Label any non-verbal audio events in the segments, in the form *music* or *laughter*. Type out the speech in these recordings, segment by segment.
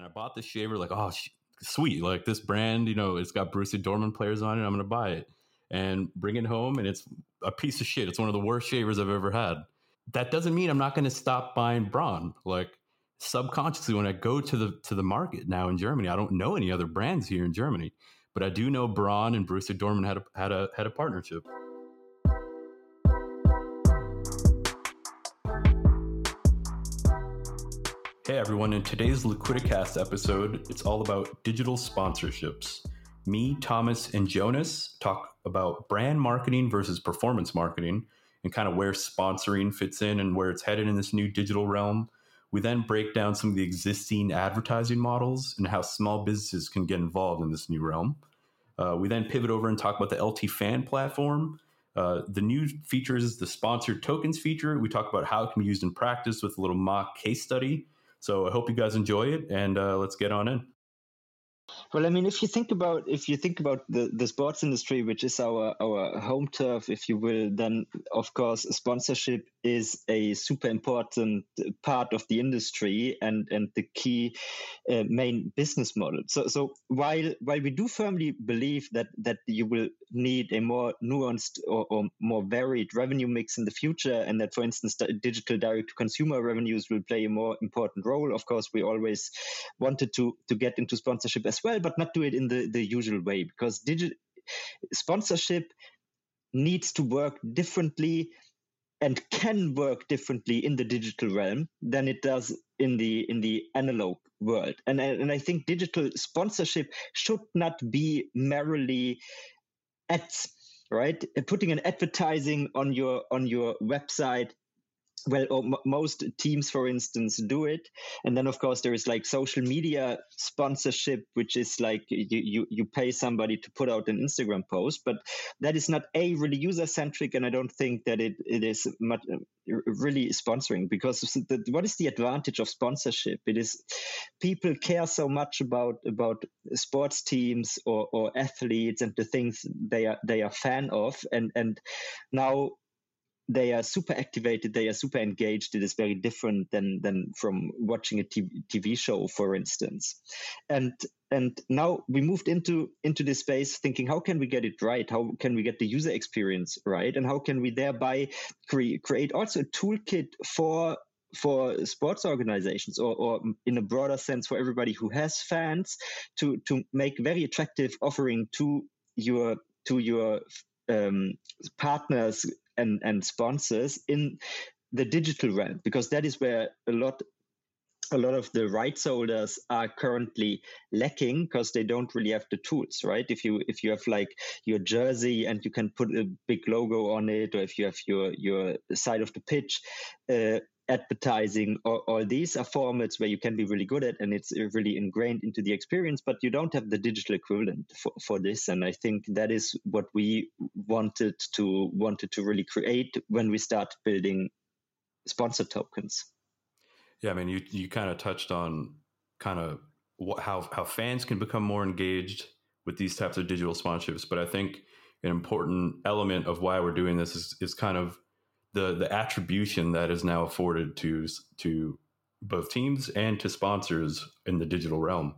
and I bought the shaver like, oh, sh- sweet, like this brand, you know, it's got Borussia Dorman players on it. I'm gonna buy it and bring it home, and it's a piece of shit. It's one of the worst shavers I've ever had. That doesn't mean I'm not gonna stop buying Braun. Like subconsciously, when I go to the to the market now in Germany, I don't know any other brands here in Germany, but I do know Braun and Borussia Dorman had a had a had a partnership. Hey everyone, in today's Liquidicast episode, it's all about digital sponsorships. Me, Thomas, and Jonas talk about brand marketing versus performance marketing and kind of where sponsoring fits in and where it's headed in this new digital realm. We then break down some of the existing advertising models and how small businesses can get involved in this new realm. Uh, we then pivot over and talk about the LT fan platform. Uh, the new features is the sponsored tokens feature. We talk about how it can be used in practice with a little mock case study so I hope you guys enjoy it, and uh, let's get on in. Well, I mean, if you think about if you think about the, the sports industry, which is our our home turf, if you will, then of course sponsorship is a super important part of the industry and and the key uh, main business model. So so while while we do firmly believe that that you will need a more nuanced or, or more varied revenue mix in the future, and that for instance digital direct to consumer revenues will play a more important role. Of course, we always wanted to to get into sponsorship as well, but not do it in the, the usual way because digital sponsorship needs to work differently and can work differently in the digital realm than it does in the in the analog world and and I think digital sponsorship should not be merely ads right? Putting an advertising on your on your website well oh, m- most teams for instance do it. And then of course there is like social media sponsorship which is like you, you, you pay somebody to put out an instagram post. But that is not a really user centric and i don't think that it, it is much uh, really sponsoring because the, what is the advantage of sponsorship? It is people care so much about about sports teams or, or athletes and the things they are they are fan of. And and now they are super activated they are super engaged it is very different than than from watching a TV, show for instance. And and now we moved into into this space thinking how can we get it right? How can we get the user experience right? And how can we thereby cre- create also a toolkit for for sports organizations or, or in a broader sense for everybody who has fans to to make very attractive offering to your to your um, partners and, and sponsors in the digital realm because that is where a lot a lot of the rights holders are currently lacking because they don't really have the tools right? If you if you have like your jersey and you can put a big logo on it or if you have your your side of the pitch uh, advertising all, all these are formats where you can be really good at and it's uh, really ingrained into the experience but you don't have the digital equivalent for, for this. And i think that is what we wanted to wanted to really create when we start building sponsor tokens. Yeah i mean you you kind of touched on kind of what, how how fans can become more engaged with these types of digital sponsorships but i think an important element of why we're doing this is, is kind of the the attribution that is now afforded to to both teams and to sponsors in the digital realm.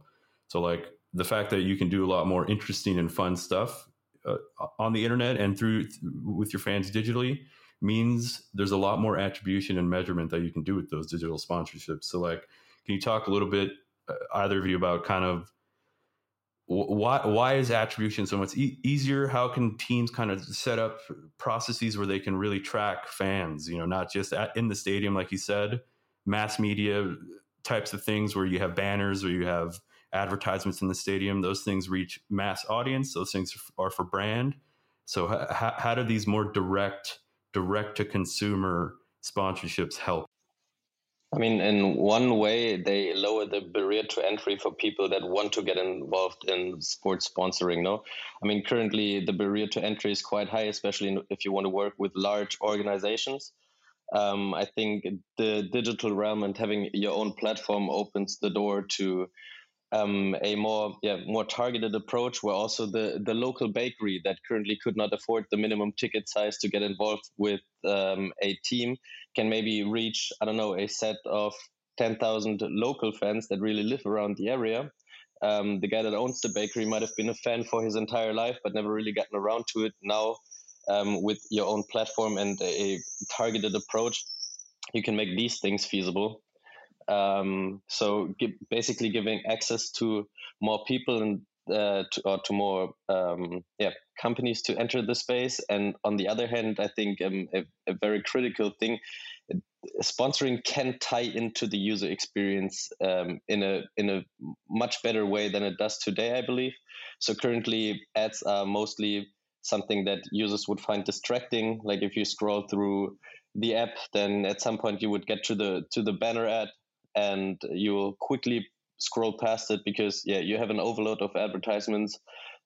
So like the fact that you can do a lot more interesting and fun stuff uh, on the internet and through with your fans digitally means there's a lot more attribution and measurement that you can do with those digital sponsorships. So like can you talk a little bit uh, either of you about kind of why why is attribution so much e- easier? How can teams kind of set up processes where they can really track fans you know not just at, in the stadium like you said mass media types of things where you have banners or you have advertisements in the stadium? Those things reach mass audience. Those things are for brand. So how, how do these more direct direct to consumer sponsorships help I mean, in one way, they lower the barrier to entry for people that want to get involved in sports sponsoring. No, I mean, currently the barrier to entry is quite high, especially if you want to work with large organizations. Um, I think the digital realm and having your own platform opens the door to um, a more yeah more targeted approach where also the the local bakery that currently could not afford the minimum ticket size to get involved with um, a team can maybe reach I don't know a set of 10,000 local fans that really live around the area. Um, the guy that owns the bakery might have been a fan for his entire life, but never really gotten around to it. Now, um, with your own platform and a targeted approach, you can make these things feasible. Um, so basically giving access to more people and uh, to, or to more um, yeah companies to enter the space. And on the other hand, I think um, a, a, very critical thing, sponsoring can tie into the user experience um, in a in a much better way than it does today. I believe. So currently, ads are mostly something that users would find distracting. Like if you scroll through the app, then at some point you would get to the to the banner ad, and you will quickly scroll past it because yeah, you have an overload of advertisements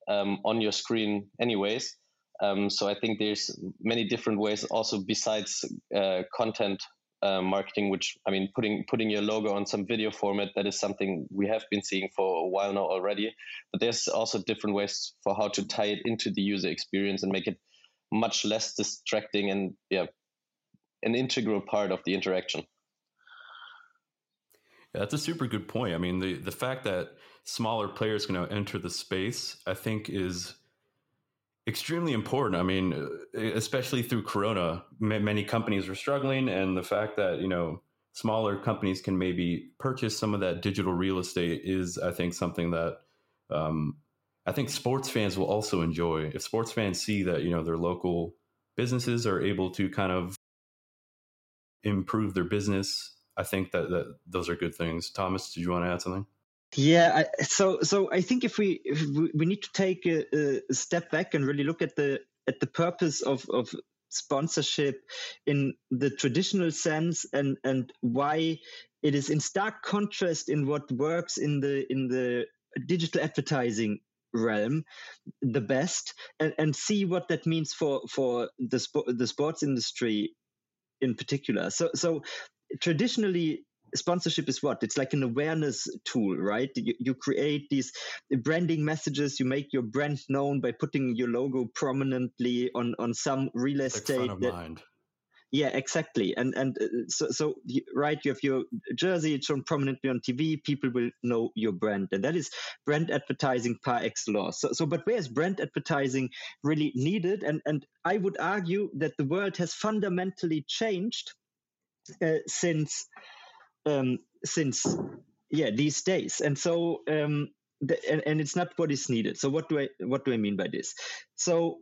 um, on your screen anyways. Um, so I think there's many different ways also besides uh, content uh, marketing, which I mean, putting putting your logo on some video format that is something we have been seeing for a while now already. But there's also different ways for how to tie it into the user experience and make it much less distracting and yeah, an integral part of the interaction. Yeah, that's a super good point. I mean, the the fact that smaller players can now enter the space, I think, is extremely important. I mean, especially through Corona, many companies were struggling, and the fact that you know smaller companies can maybe purchase some of that digital real estate is, I think, something that um, I think sports fans will also enjoy. If sports fans see that you know their local businesses are able to kind of improve their business, I think that, that those are good things. Thomas, did you want to add something? Yeah, I, so so I think if we if we, need to take a, a, step back and really look at the at the purpose of of sponsorship in the traditional sense and and why it is in stark contrast in what works in the in the digital advertising realm the best and, and see what that means for for the spo- the sports industry in particular so so traditionally sponsorship is what? It's like an awareness tool right? You, you, create these branding messages. You make your brand known by putting your logo prominently on on some real estate like that, mind. yeah exactly. And and uh, so, so right you have your jersey it's shown prominently on tv people will know your brand. And that is brand advertising par excellence. So, so but where's brand advertising really needed? And and i would argue that the world has fundamentally changed uh, since um, since yeah these days. And so um, the, and, and it's not what is needed. So what do i what do i mean by this? So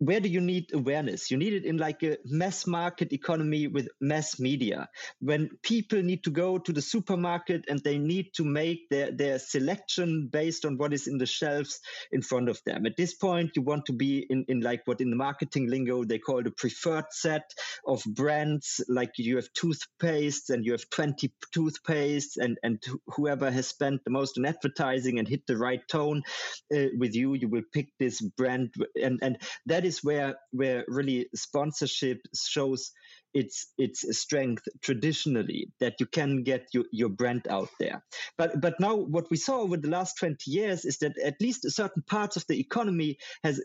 where do you need awareness? You need it in like a mass market economy with mass media. When people need to go to the supermarket and they need to make their, their selection based on what is in the shelves in front of them. At this point, you want to be in, in like what in the marketing lingo they call the preferred set of brands. Like you have toothpaste and you have 20 toothpastes and, and whoever has spent the most on advertising and hit the right tone uh, with you, you will pick this brand. And, and that is is where where really sponsorship shows its its strength traditionally that you can get your, your brand out there. But but now what we saw over the last 20 years is that at least certain parts of the economy has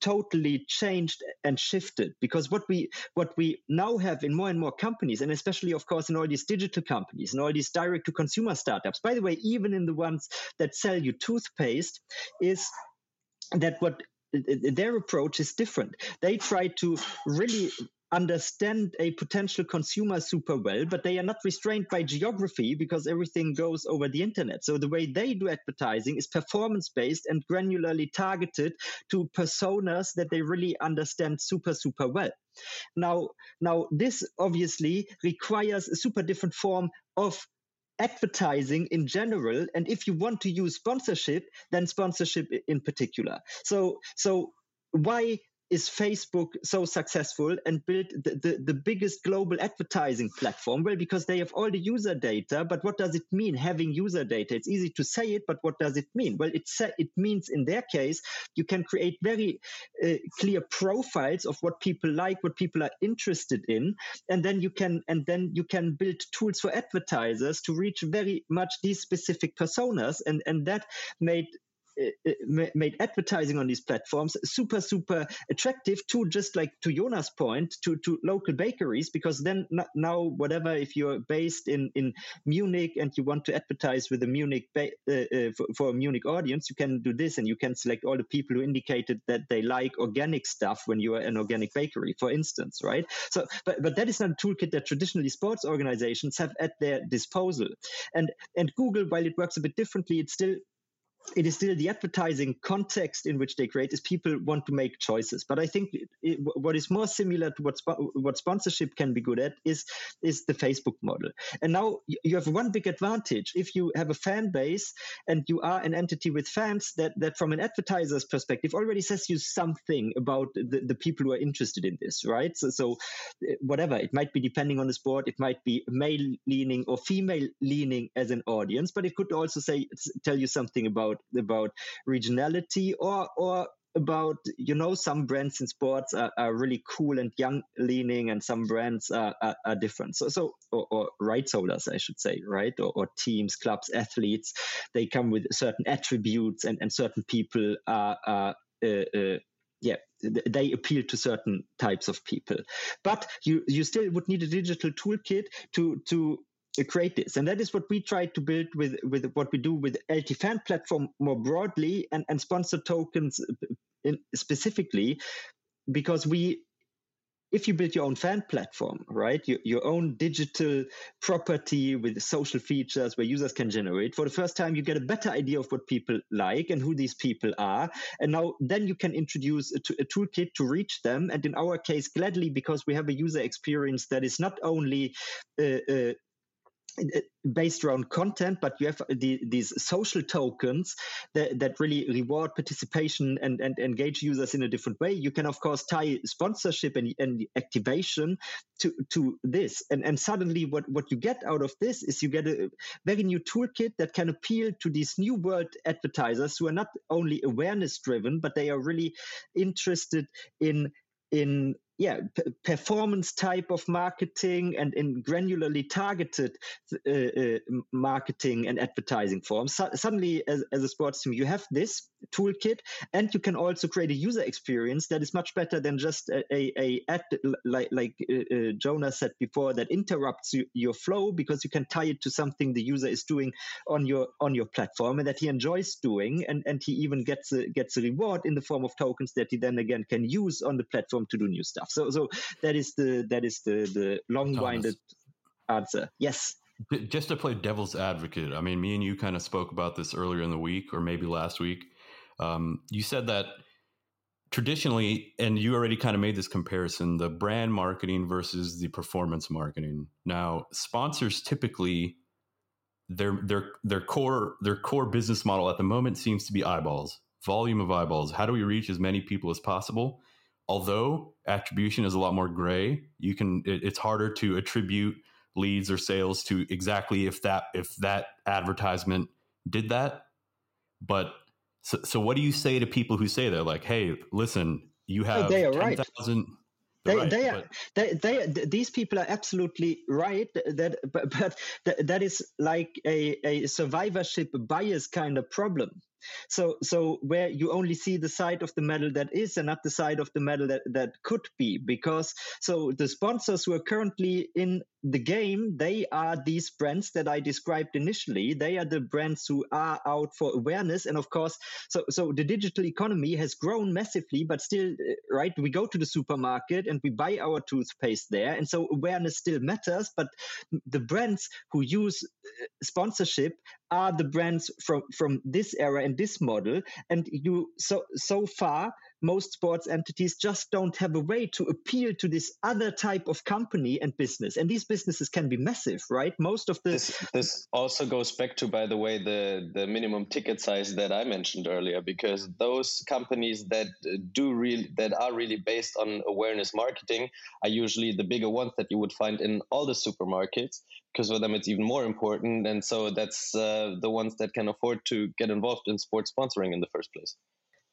totally changed and shifted because what we what we now have in more and more companies and especially of course in all these digital companies and all these direct to consumer startups by the way even in the ones that sell you toothpaste is that what their approach is different. They try to really understand a potential consumer super well, but they are not restrained by geography because everything goes over the internet. So the way they do advertising is performance based and granularly targeted to personas that they really understand super, super well. Now, now this obviously requires a super different form of advertising in general and if you want to use sponsorship then sponsorship in particular. So so why is Facebook so successful and built the, the, the, biggest global advertising platform? Well, because they have all the user data. But what does it mean having user data? It's easy to say it, but what does it mean? Well, it, it means in their case, you can create very uh, clear profiles of what people like, what people are interested in, and then you can and then you can build tools for advertisers to reach very much these specific personas, and and that made made advertising on these platforms super super attractive to just like to Jonas' point to to local bakeries because then now whatever if you're based in in Munich and you want to advertise with a Munich uh, uh, for, for, a Munich audience you can do this and you can select all the people who indicated that they like organic stuff when you are an organic bakery for instance right? So but but that is not a toolkit that traditionally sports organizations have at their disposal. And and Google while it works a bit differently it's still it is still the advertising context in which they create is people want to make choices. But i think it, what is more similar to what what sponsorship can be good at is is the facebook model. And now you have one big advantage. If you have a fan base and you are an entity with fans that that from an advertiser's perspective already says you something about the, the people who are interested in this right? So, so eh, whatever. It might be depending on the sport. It might be male leaning or female leaning as an audience. But it could also say tell you something about about about regionality or or about you know some brands in sports are, are really cool and young leaning and some brands are, are, are different. So so or, or, rights holders i should say right? Or, or, teams clubs athletes they come with certain attributes and, and certain people are, are uh, uh, yeah they appeal to certain types of people. But you you still would need a digital toolkit to to create this. And that is what we try to build with with what we do with lt fan platform more broadly and and sponsor tokens in specifically because we if you build your own fan platform right your, your own digital property with social features where users can generate for the first time you get a better idea of what people like and who these people are. And now then you can introduce a, a toolkit to reach them. And in our case gladly because we have a user experience that is not only uh, uh, based around content, but you have the, these social tokens that, that really reward participation and, and engage users in a different way. You can, of course, tie sponsorship and, and activation to, to this. And, and suddenly, what, what you get out of this is you get a very new toolkit that can appeal to these new world advertisers who are not only awareness driven, but they are really interested in in yeah performance type of marketing and in granularly targeted uh, uh, marketing and advertising forms so suddenly as, as a sports team you have this toolkit and you can also create a user experience that is much better than just a, a, a ad like, like uh, uh Jonas said before that interrupts you, your flow because you can tie it to something the user is doing on your on your platform and that he enjoys doing and and he even gets a, gets a reward in the form of tokens that he then again can use on the platform to do new stuff so so that is the that is the the long-winded answer. Yes. Just to play devil's advocate, I mean, me and you kind of spoke about this earlier in the week, or maybe last week. Um, you said that traditionally, and you already kind of made this comparison: the brand marketing versus the performance marketing. Now, sponsors typically their their their core their core business model at the moment seems to be eyeballs, volume of eyeballs. How do we reach as many people as possible? although attribution is a lot more gray. You can it, it's harder to attribute leads or sales to exactly if that if that advertisement did that. But so, so what do you say to people who say they're like hey listen you have they are 10, right. 000 they, right, they, are, they, they, these people are absolutely right that but, but that, that is like a, a survivorship bias kind of problem so, so where you only see the side of the medal that is and not the side of the medal that, that could be, because so the sponsors who are currently in the game, they are these brands that I described initially. They are the brands who are out for awareness. And of course, so, so the digital economy has grown massively, but still, uh, right, we go to the supermarket and we buy our toothpaste there. And so awareness still matters, but the brands who use uh, sponsorship are the brands from, from this era and this model. And you, so, so far, most sports entities just don't have a way to appeal to this other type of company and business. And these businesses can be massive, right? Most of the this, this also goes back to, by the way, the the minimum ticket size that I mentioned earlier, because those companies that do really that are really based on awareness marketing are usually the bigger ones that you would find in all the supermarkets. Because for them it's even more important, and so that's uh, the ones that can afford to get involved in sports sponsoring in the first place.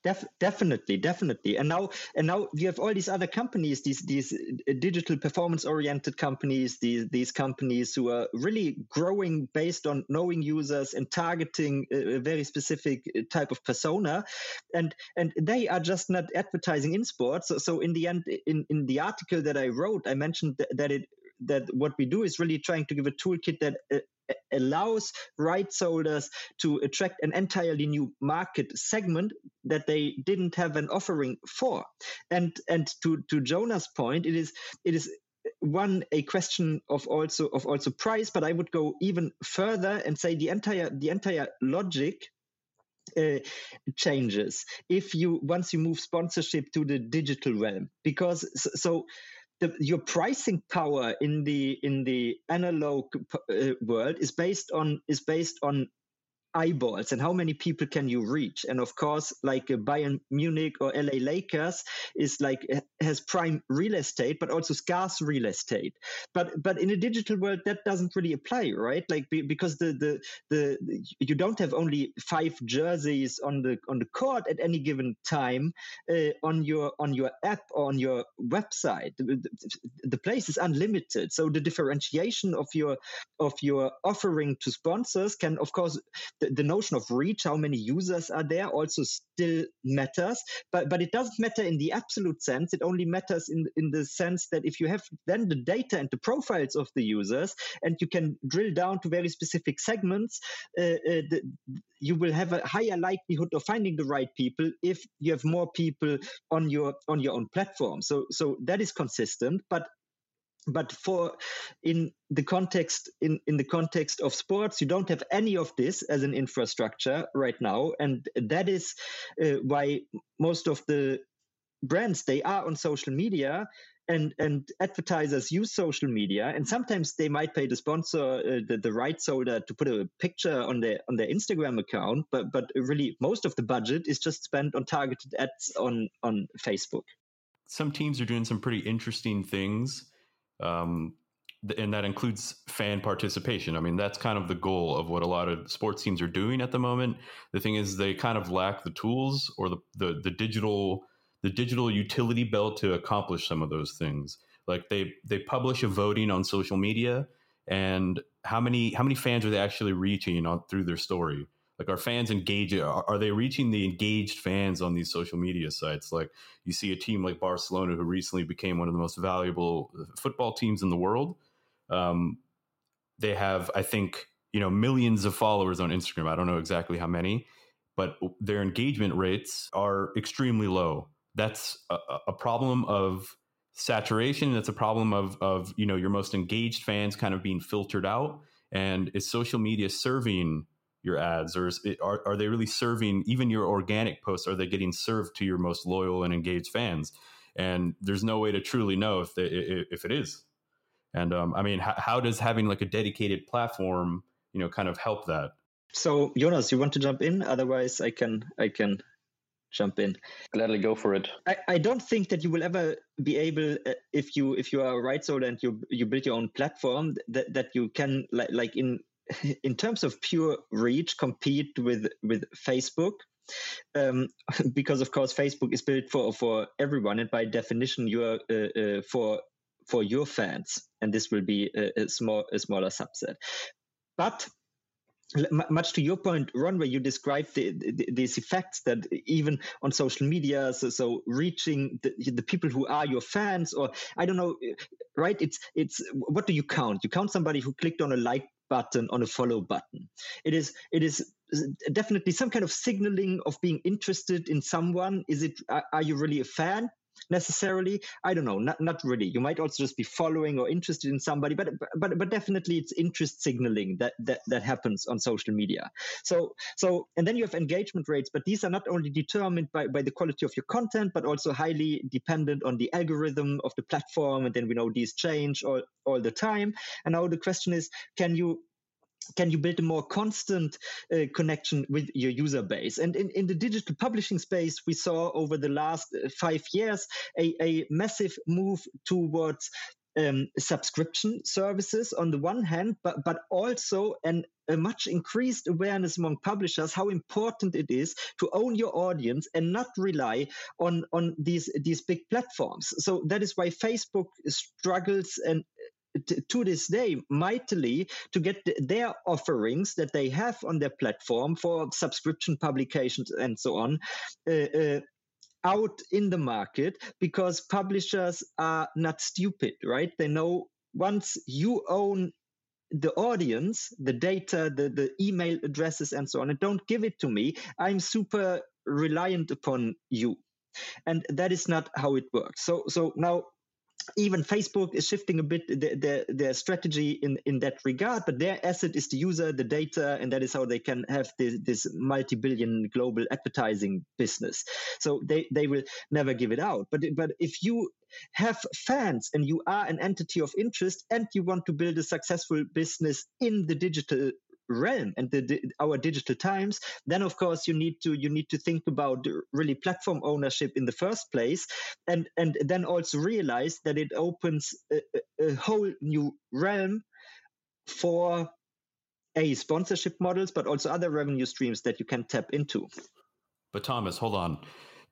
Def, definitely, definitely. And now, and now you have all these other companies, these these uh, digital performance oriented companies, these these companies who are really growing based on knowing users and targeting a, very specific uh, type of persona, and and they are just not advertising in sports. So, so in the end, in in the article that I wrote, I mentioned that it that what we do is really trying to give a toolkit that uh, allows rights holders to attract an entirely new market segment that they didn't have an offering for. And and to to Jonas' point, it is it is one a question of also of also price, but I would go even further and say the entire the entire logic uh, changes if you once you move sponsorship to the digital realm because so the, your pricing power in the in the analog uh, world is based on is based on eyeballs and how many people can you reach? And of course like bayern munich or la lakers is like has prime real estate but also scarce real estate. But but in a digital world that doesn't really apply right? Like because the the the you don't have only five jerseys on the on the court at any given time uh, on your on your app or on your website. The, the place is unlimited. So the differentiation of your of your offering to sponsors can of course the, notion of reach, how many users are there, also still matters. But but it doesn't matter in the absolute sense. It only matters in in the sense that if you have then the data and the profiles of the users, and you can drill down to very specific segments, uh, uh, the, you will have a higher likelihood of finding the right people if you have more people on your on your own platform. So so that is consistent, but but for in the context in, in the context of sports you don't have any of this as an infrastructure right now. And that is uh, why most of the brands they are on social media and and advertisers use social media. And sometimes they might pay the sponsor uh, the, the rights holder to put a picture on their on their instagram account but but really most of the budget is just spent on targeted ads on on facebook. Some teams are doing some pretty interesting things um, and that includes fan participation. I mean, that's kind of the goal of what a lot of sports teams are doing at the moment. The thing is, they kind of lack the tools or the, the, the digital the digital utility belt to accomplish some of those things. Like they they publish a voting on social media, and how many how many fans are they actually reaching on through their story? Like are fans engaged are, are, they reaching the engaged fans on these social media sites? Like you see a team like barcelona who recently became one of the most valuable football teams in the world. Um, they have i think you know millions of followers on instagram. I don't know exactly how many but their engagement rates are extremely low. That's a, a problem of saturation. That's a problem of of you know your most engaged fans kind of being filtered out. And is social media serving your ads or is it, are, are they really serving even your organic posts? Are they getting served to your most loyal and engaged fans? And there's no way to truly know if they, if it is. And um, i mean how, how does having like a dedicated platform you know kind of help that? So jonas you want to jump in? Otherwise i can i can jump in. Gladly go for it. I, I don't think that you will ever be able uh, if you if you are a rights holder and you you build your own platform that, that you can like like in *laughs* in terms of pure reach, compete with with Facebook. Um, *laughs* because of course Facebook is built for for everyone, and by definition, you are uh, uh, for for your fans, and this will be a, a small a smaller subset. But much to your point, Ron, where you described the, the, these effects that even on social media, so, so reaching the, the, people who are your fans, or I don't know, right? It's it's what do you count? You count somebody who clicked on a like button on a follow button. It is it is definitely some kind of signaling of being interested in someone. Is it are you really a fan? Necessarily. I don't know not, not really. You might also just be following or interested in somebody but but but definitely it's interest signaling that that, that happens on social media. So so and then you have engagement rates but these are not only determined by, by the quality of your content but also highly dependent on the algorithm of the platform and then we know these change all, all the time. And now the question is can you can you build a more constant uh, connection with your user base? And in, in the digital publishing space, we saw over the last uh, five years a, a massive move towards um, subscription services on the one hand, but but also an a much increased awareness among publishers how important it is to own your audience and not rely on on these these big platforms. So that is why Facebook struggles and to this day mightily to get their offerings that they have on their platform for subscription publications and so on uh, uh, out in the market because publishers are not stupid, right? They know once you own the audience, the data, the, the email addresses, and so on, and don't give it to me, I'm super reliant upon you. And that is not how it works. So, so now even Facebook is shifting a bit their, their, their, strategy in, in that regard, but their asset is the user, the data, and that is how they can have this, this multi billion global advertising business. So they, they will never give it out. But, but if you have fans and you are an entity of interest and you want to build a successful business in the digital realm and the, our digital times then of course you need to you need to think about really platform ownership in the first place. And and then also realize that it opens a, a whole new realm for a sponsorship models but also other revenue streams that you can tap into. But thomas hold on.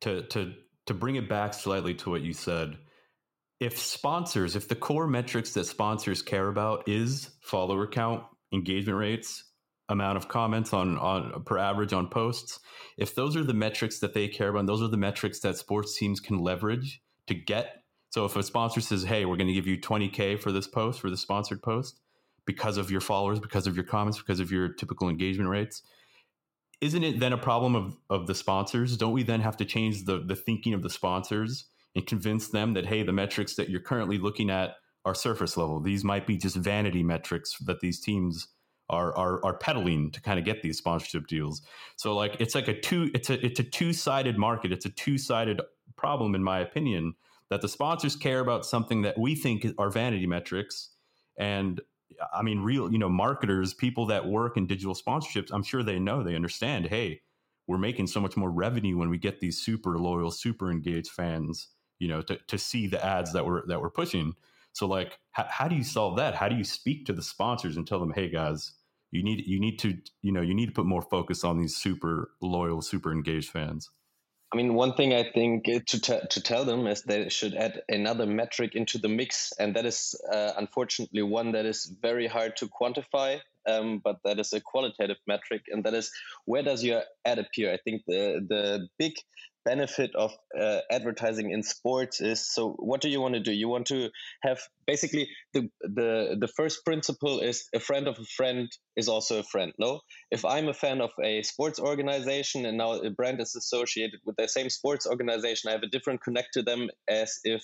To to to bring it back slightly to what you said if sponsors if the core metrics that sponsors care about is follower count engagement rates amount of comments on on per average on posts. If those are the metrics that they care about and those are the metrics that sports teams can leverage to get. So if a sponsor says hey we're going to give you 20k for this post for the sponsored post because of your followers because of your comments because of your typical engagement rates isn't it then a problem of, of the sponsors? Don't we then have to change the, the thinking of the sponsors and convince them that hey the metrics that you're currently looking at are surface level. These might be just vanity metrics that these teams are are are peddling to kind of get these sponsorship deals. So like it's like a two it's a it's a two sided market. It's a two sided problem in my opinion that the sponsors care about something that we think are vanity metrics and I mean real you know marketers people that work in digital sponsorships I'm sure they know they understand hey we're making so much more revenue when we get these super loyal super engaged fans you know to, to see the ads that we're that we're pushing so like how, how do you solve that? How do you speak to the sponsors and tell them hey guys you need you need to you know you need to put more focus on these super loyal super engaged fans i mean one thing i think to, t- to tell them is they should add another metric into the mix and that is uh, unfortunately one that is very hard to quantify um, but that is a qualitative metric and that is where does your ad appear? I think the the big benefit of uh, advertising in sports is so what do you want to do? You want to have basically the the the first principle is a friend of a friend is also a friend no? If i'm a fan of a sports organization and now a brand is associated with the same sports organization i have a different connect to them as if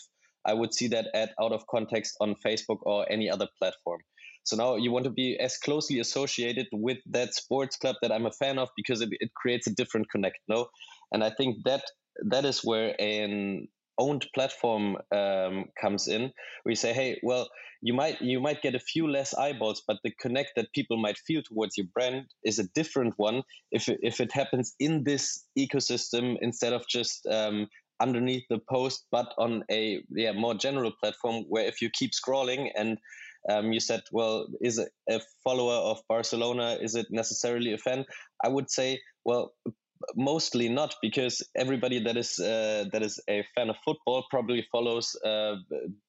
i would see that ad out of context on facebook or any other platform. So now you want to be as closely associated with that sports club that I'm a fan of because it, it creates a different connect. No, and I think that that is where an owned platform um, comes in. We say, hey, well, you might you might get a few less eyeballs, but the connect that people might feel towards your brand is a different one if if it happens in this ecosystem instead of just um, underneath the post, but on a yeah more general platform where if you keep scrolling and um, you said, well, is a follower of Barcelona is it necessarily a fan? I would say, well, mostly not because everybody that is uh, that is a fan of football probably follows uh,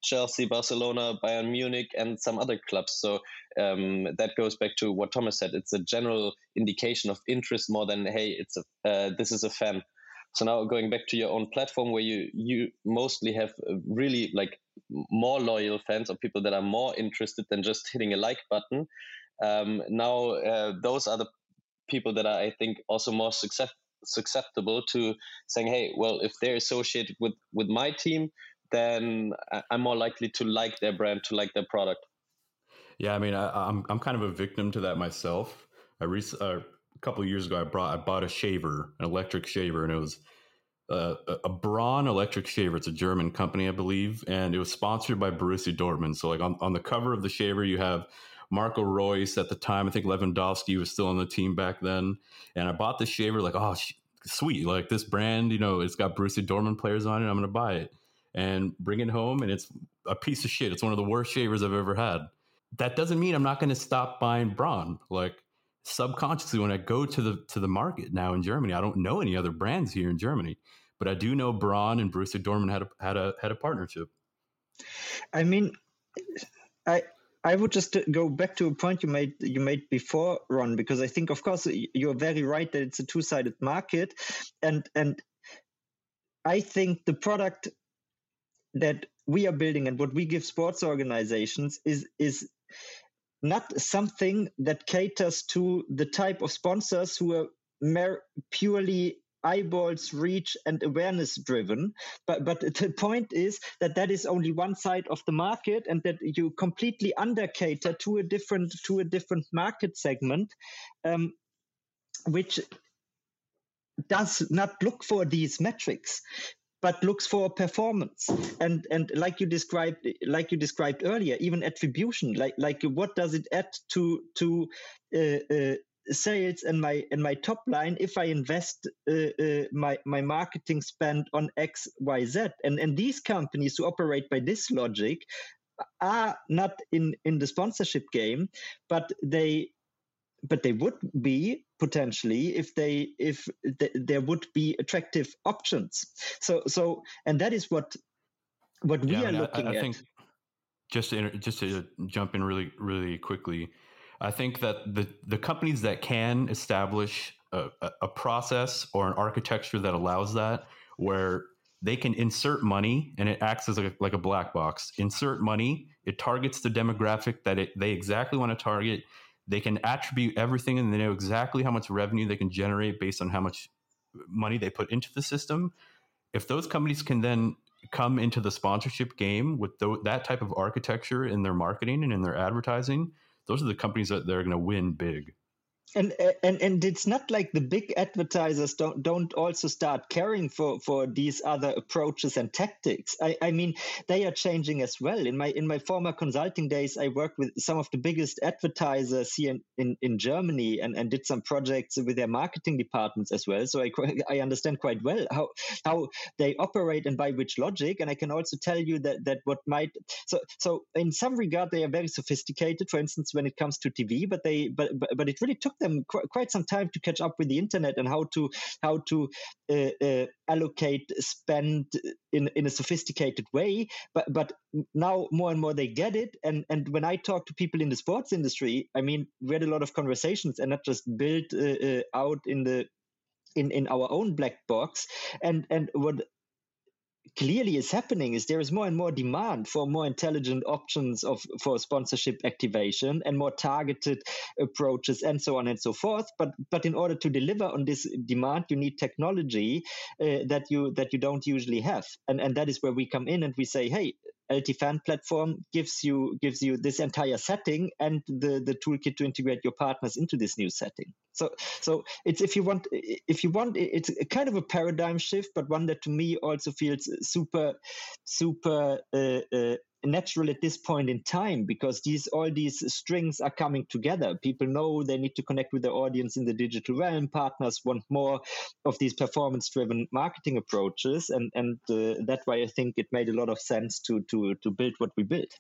Chelsea, Barcelona, Bayern Munich, and some other clubs. So um, that goes back to what Thomas said. It's a general indication of interest more than hey, it's a uh, this is a fan. So now going back to your own platform where you you mostly have really like more loyal fans or people that are more interested than just hitting a like button. Um, now uh, those are the people that are I think also more success susceptible to saying, hey, well, if they're associated with with my team, then I'm more likely to like their brand, to like their product. Yeah, I mean, I, am I'm, I'm kind of a victim to that myself. I rec- uh, a couple of years ago, I brought I bought a shaver, an electric shaver, and it was uh, a Braun electric shaver. It's a German company, I believe, and it was sponsored by Borussia Dortmund. So, like on, on the cover of the shaver, you have Marco Reus at the time. I think Lewandowski was still on the team back then. And I bought the shaver like, oh, sweet. Like this brand, you know, it's got Borussia Dorman players on it. I'm going to buy it and bring it home. And it's a piece of shit. It's one of the worst shavers I've ever had. That doesn't mean I'm not going to stop buying Braun. Like subconsciously, when I go to the to the market now in Germany, I don't know any other brands here in Germany, but I do know Braun and Borussia Dorman had a had a had a partnership. I mean, I I would just go back to a point you made you made before, Ron, because I think, of course, you're very right that it's a two sided market, and and I think the product that we are building and what we give sports organizations is is not something that caters to the type of sponsors who are mer- purely eyeballs reach and awareness driven. But but *laughs* the point is that that is only one side of the market and that you completely under cater to a different to a different market segment um, which does not look for these metrics but looks for performance. And and like you described like you described earlier even attribution like like what does it add to to uh, uh, sales and my and my top line if I invest uh, uh, my my marketing spend on X Y Z and and these companies who operate by this logic are not in in the sponsorship game, but they but they would be potentially if they if th- there would be attractive options. So so and that is what what we yeah, are I mean, looking I, I at. Think just to just to jump in really really quickly I think that the the companies that can establish a, a process or an architecture that allows that, where they can insert money and it acts as like a, like a black box. Insert money, it targets the demographic that it, they exactly want to target. They can attribute everything and they know exactly how much revenue they can generate based on how much money they put into the system. If those companies can then come into the sponsorship game with th- that type of architecture in their marketing and in their advertising, those are the companies that they're going to win big and and and it's not like the big advertisers don't don't also start caring for for these other approaches and tactics. I i mean they are changing as well. In my in my former consulting days i worked with some of the biggest advertisers here in in, in germany and and did some projects with their marketing departments as well. So i i understand quite well how how they operate and by which logic. And i can also tell you that that what might so so in some regard they are very sophisticated for instance when it comes to tv but they but but, but it really took them qu- quite some time to catch up with the internet and how to how to uh, uh, allocate spend in in a sophisticated way. But but now more and more they get it. And and when I talk to people in the sports industry, I mean, we had a lot of conversations and not just built uh, uh out in the in, in our own black box and and what clearly is happening is there is more and more demand for more intelligent options of for sponsorship activation and more targeted approaches and so on and so forth but but in order to deliver on this demand you need technology uh, that you that you don't usually have and and that is where we come in and we say hey LT fan platform gives you gives you this entire setting and the the toolkit to integrate your partners into this new setting. So so it's if you want if you want it's a kind of a paradigm shift, but one that to me also feels super super uh, uh, natural at this point in time because these all these strings are coming together. People know they need to connect with their audience in the digital realm. Partners want more of these performance driven marketing approaches and and uh, that's why i think it made a lot of sense to to to build what we built.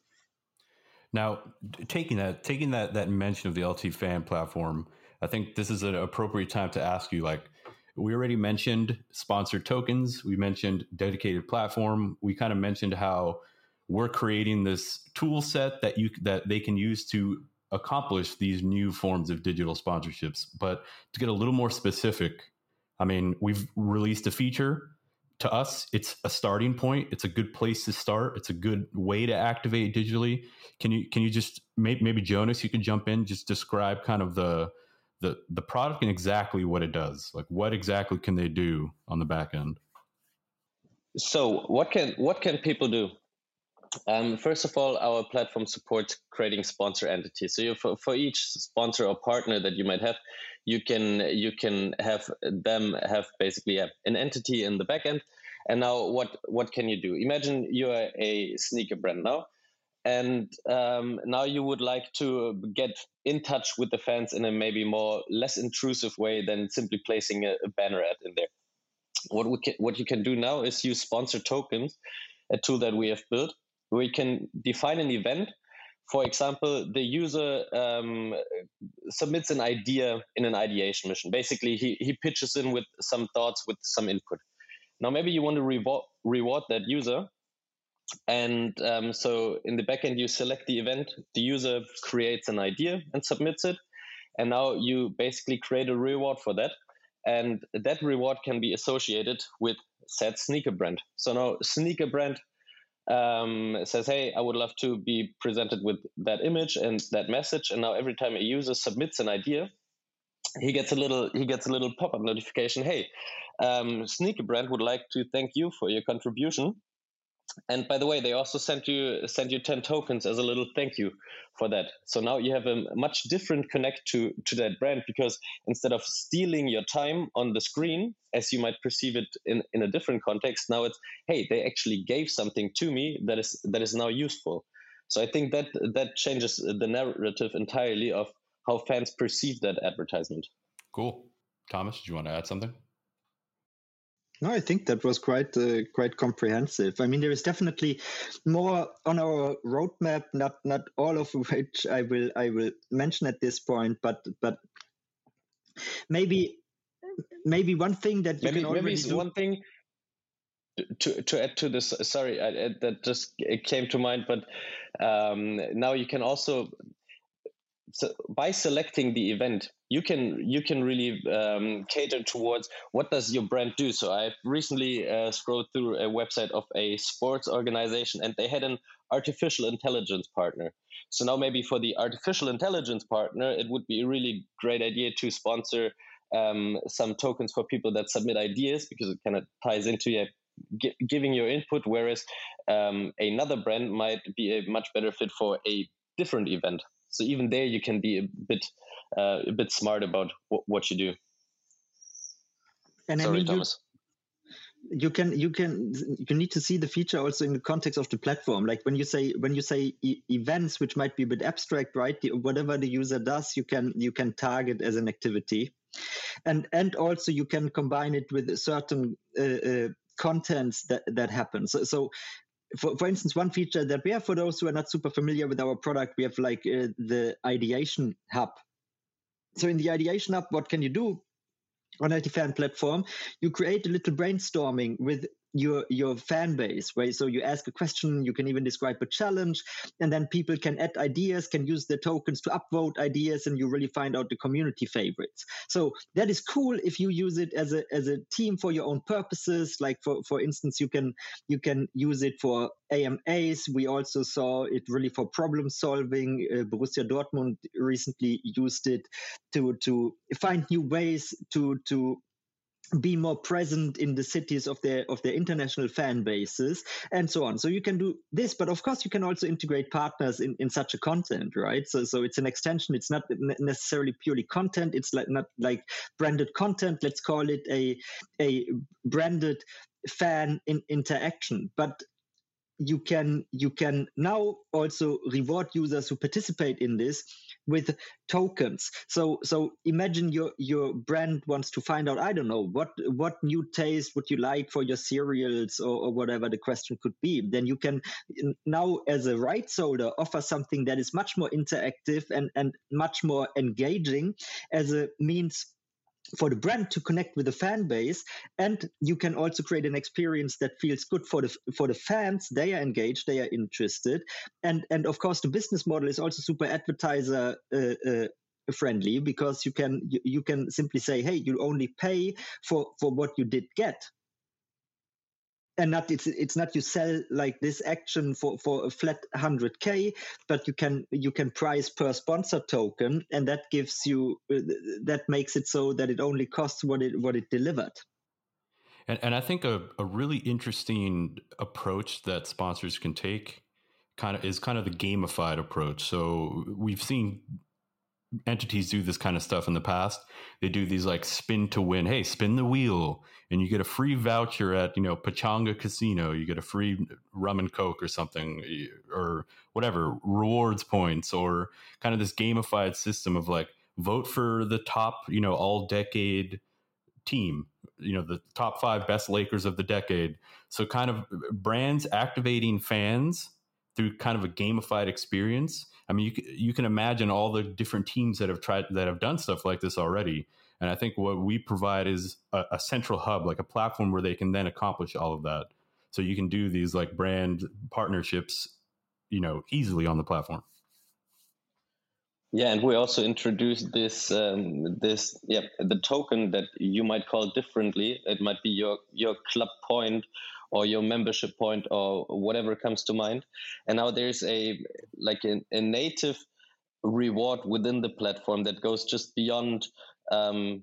Now taking that taking that that mention of the lt fan platform i think this is an appropriate time to ask you like we already mentioned sponsored tokens we mentioned dedicated platform we kind of mentioned how we're creating this tool set that you that they can use to accomplish these new forms of digital sponsorships. But to get a little more specific, I mean, we've released a feature. To us, it's a starting point. It's a good place to start. It's a good way to activate digitally. Can you can you just maybe, Jonas, you can jump in, just describe kind of the the the product and exactly what it does. Like what exactly can they do on the back end? So what can what can people do? Um, first of all, our platform supports creating sponsor entities. So you, for, for each sponsor or partner that you might have, you can you can have them have basically an entity in the backend. And now, what what can you do? Imagine you're a sneaker brand now, and um, now you would like to get in touch with the fans in a maybe more less intrusive way than simply placing a, a banner ad in there. What we can, what you can do now is use sponsor tokens, a tool that we have built we can define an event. For example, the user um, submits an idea in an ideation mission. Basically, he, he pitches in with some thoughts, with some input. Now, maybe you want to reward, reward that user. And um, so in the backend, you select the event, the user creates an idea and submits it. And now you basically create a reward for that. And that reward can be associated with said sneaker brand. So now sneaker brand um, says, "Hey, I would love to be presented with that image and that message." And now every time a user submits an idea, he gets a little he gets a little pop up notification. Hey, um, Sneaker Brand would like to thank you for your contribution and by the way, they also sent you sent you ten tokens as a little thank you for that. So now you have a much different connect to to that brand because instead of stealing your time on the screen as you might perceive it in in a different context, now it's hey they actually gave something to me that is that is now useful. So I think that that changes the narrative entirely of how fans perceive that advertisement. Cool, Thomas. Do you want to add something? No, I think that was quite uh, quite comprehensive. I mean, there is definitely more on our roadmap. Not not all of which I will I will mention at this point, but but maybe maybe one thing that you maybe, can already maybe one thing to to add to this. Sorry, I, I, that just came to mind. But um, now you can also so by selecting the event you can you can really um, cater towards what does your brand do. So i've recently uh, scrolled through a website of a sports organization and they had an artificial intelligence partner. So now maybe for the artificial intelligence partner it would be a really great idea to sponsor um, some tokens for people that submit ideas because it kind of ties into yeah, giving your input whereas um, another brand might be a much better fit for a different event so even there, you can be a bit uh, a bit smart about w- what you do. And Sorry, I mean, Thomas. You, you can you can you need to see the feature also in the context of the platform like when you say when you say e- events which might be a bit abstract right the, whatever the user does you can you can target as an activity and and also you can combine it with certain uh, uh, contents that that happen so, so for, for instance, one feature that we have for those who are not super familiar with our product, we have like uh, the ideation hub. So in the ideation hub, what can you do? on LTFan platform, you create a little brainstorming with your your fan base where so you ask a question you can even describe a challenge and then people can add ideas can use the tokens to upvote ideas and you really find out the community favorites. So that is cool if you use it as a as a team for your own purposes. Like for for instance you can you can use it for AMAs we also saw it really for problem solving. Uh, Borussia Dortmund recently used it to to find new ways to to be more present in the cities of their of their international fan bases and so on. So you can do this but of course you can also integrate partners in, in such a content right? So so it's an extension. It's not necessarily purely content. It's like not like branded content. Let's call it a a branded fan in interaction. But you can you can now also reward users who participate in this with tokens. So so imagine your your brand wants to find out i don't know what what new taste would you like for your cereals or, or whatever the question could be. Then you can now as a rights holder offer something that is much more interactive and and much more engaging as a means for the brand to connect with the fan base and you can also create an experience that feels good for the for the fans. They are engaged they are interested. And and of course the business model is also super advertiser uh, uh, friendly because you can you, you can simply say hey you only pay for for what you did get and not it's it's not you sell like this action for for a flat 100k but you can you can price per sponsor token and that gives you uh, that makes it so that it only costs what it what it delivered. And, and i think a, a really interesting approach that sponsors can take kind of is kind of the gamified approach. So we've seen entities do this kind of stuff in the past. They do these like spin to win. Hey, spin the wheel, and you get a free voucher at you know Pachanga Casino. You get a free rum and coke or something, eh, or whatever rewards points, or kind of this gamified system of like vote for the top you know all decade team. You know the top five best Lakers of the decade. So kind of eh, brands activating fans through kind of a gamified experience. I mean, you you can imagine all the different teams that have tried that have done stuff like this already. And I think what we provide is a, a central hub, like a platform where they can then accomplish all of that. So you can do these like brand partnerships, you know, easily on the platform. Yeah, and we also introduced this um, this yeah the token that you might call differently. It might be your your club point or your membership point or whatever comes to mind. And now there's a like a, a native reward within the platform that goes just beyond um,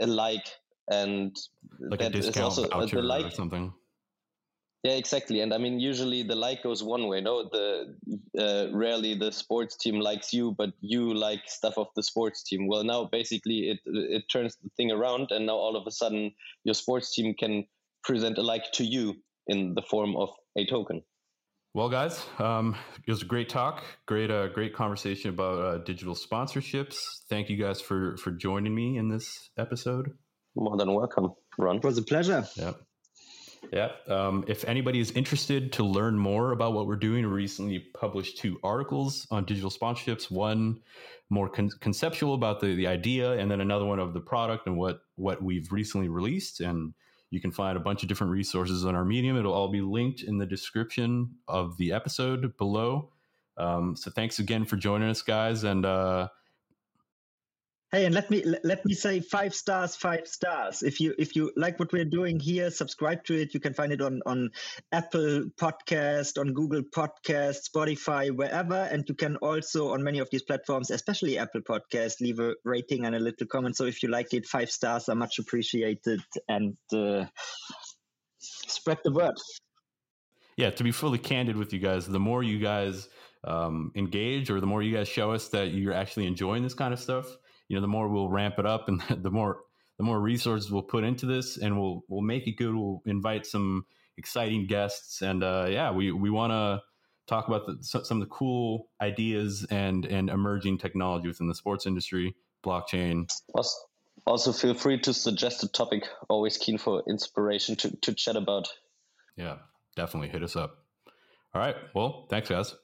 a like and like that a discount also voucher the like, or something. Yeah, exactly. And I mean, usually the like goes one way. No, the uh, rarely the sports team likes you, but you like stuff of the sports team. Well, now basically it it turns the thing around, and now all of a sudden your sports team can present a like to you in the form of a token. Well, guys, um, it was a great talk, great, uh, great conversation about uh, digital sponsorships. Thank you guys for for joining me in this episode. More than welcome, Ron. It was a pleasure. Yeah. Yeah. Um, if anybody is interested to learn more about what we're doing, we recently published two articles on digital sponsorships. One more con- conceptual about the, the idea, and then another one of the product and what what we've recently released. And you can find a bunch of different resources on our Medium. It'll all be linked in the description of the episode below. Um, so thanks again for joining us, guys, and uh, Hey, and let me let me say five stars, five stars. If you if you like what we're doing here, subscribe to it. You can find it on on Apple Podcast, on Google Podcast, Spotify, wherever, and you can also on many of these platforms, especially Apple Podcast, leave a rating and a little comment. So if you like it, five stars are much appreciated, and uh, spread the word. Yeah, to be fully candid with you guys, the more you guys um, engage, or the more you guys show us that you're actually enjoying this kind of stuff you know, the more we'll ramp it up and *laughs* the more the more resources we'll put into this and we'll we'll make it good. We'll invite some exciting guests and uh, yeah, we we want to talk about the, some of the cool ideas and and emerging technology within the sports industry, blockchain. Also, also feel free to suggest a topic. Always keen for inspiration to to chat about. Yeah, definitely hit us up. All right. Well, thanks, guys.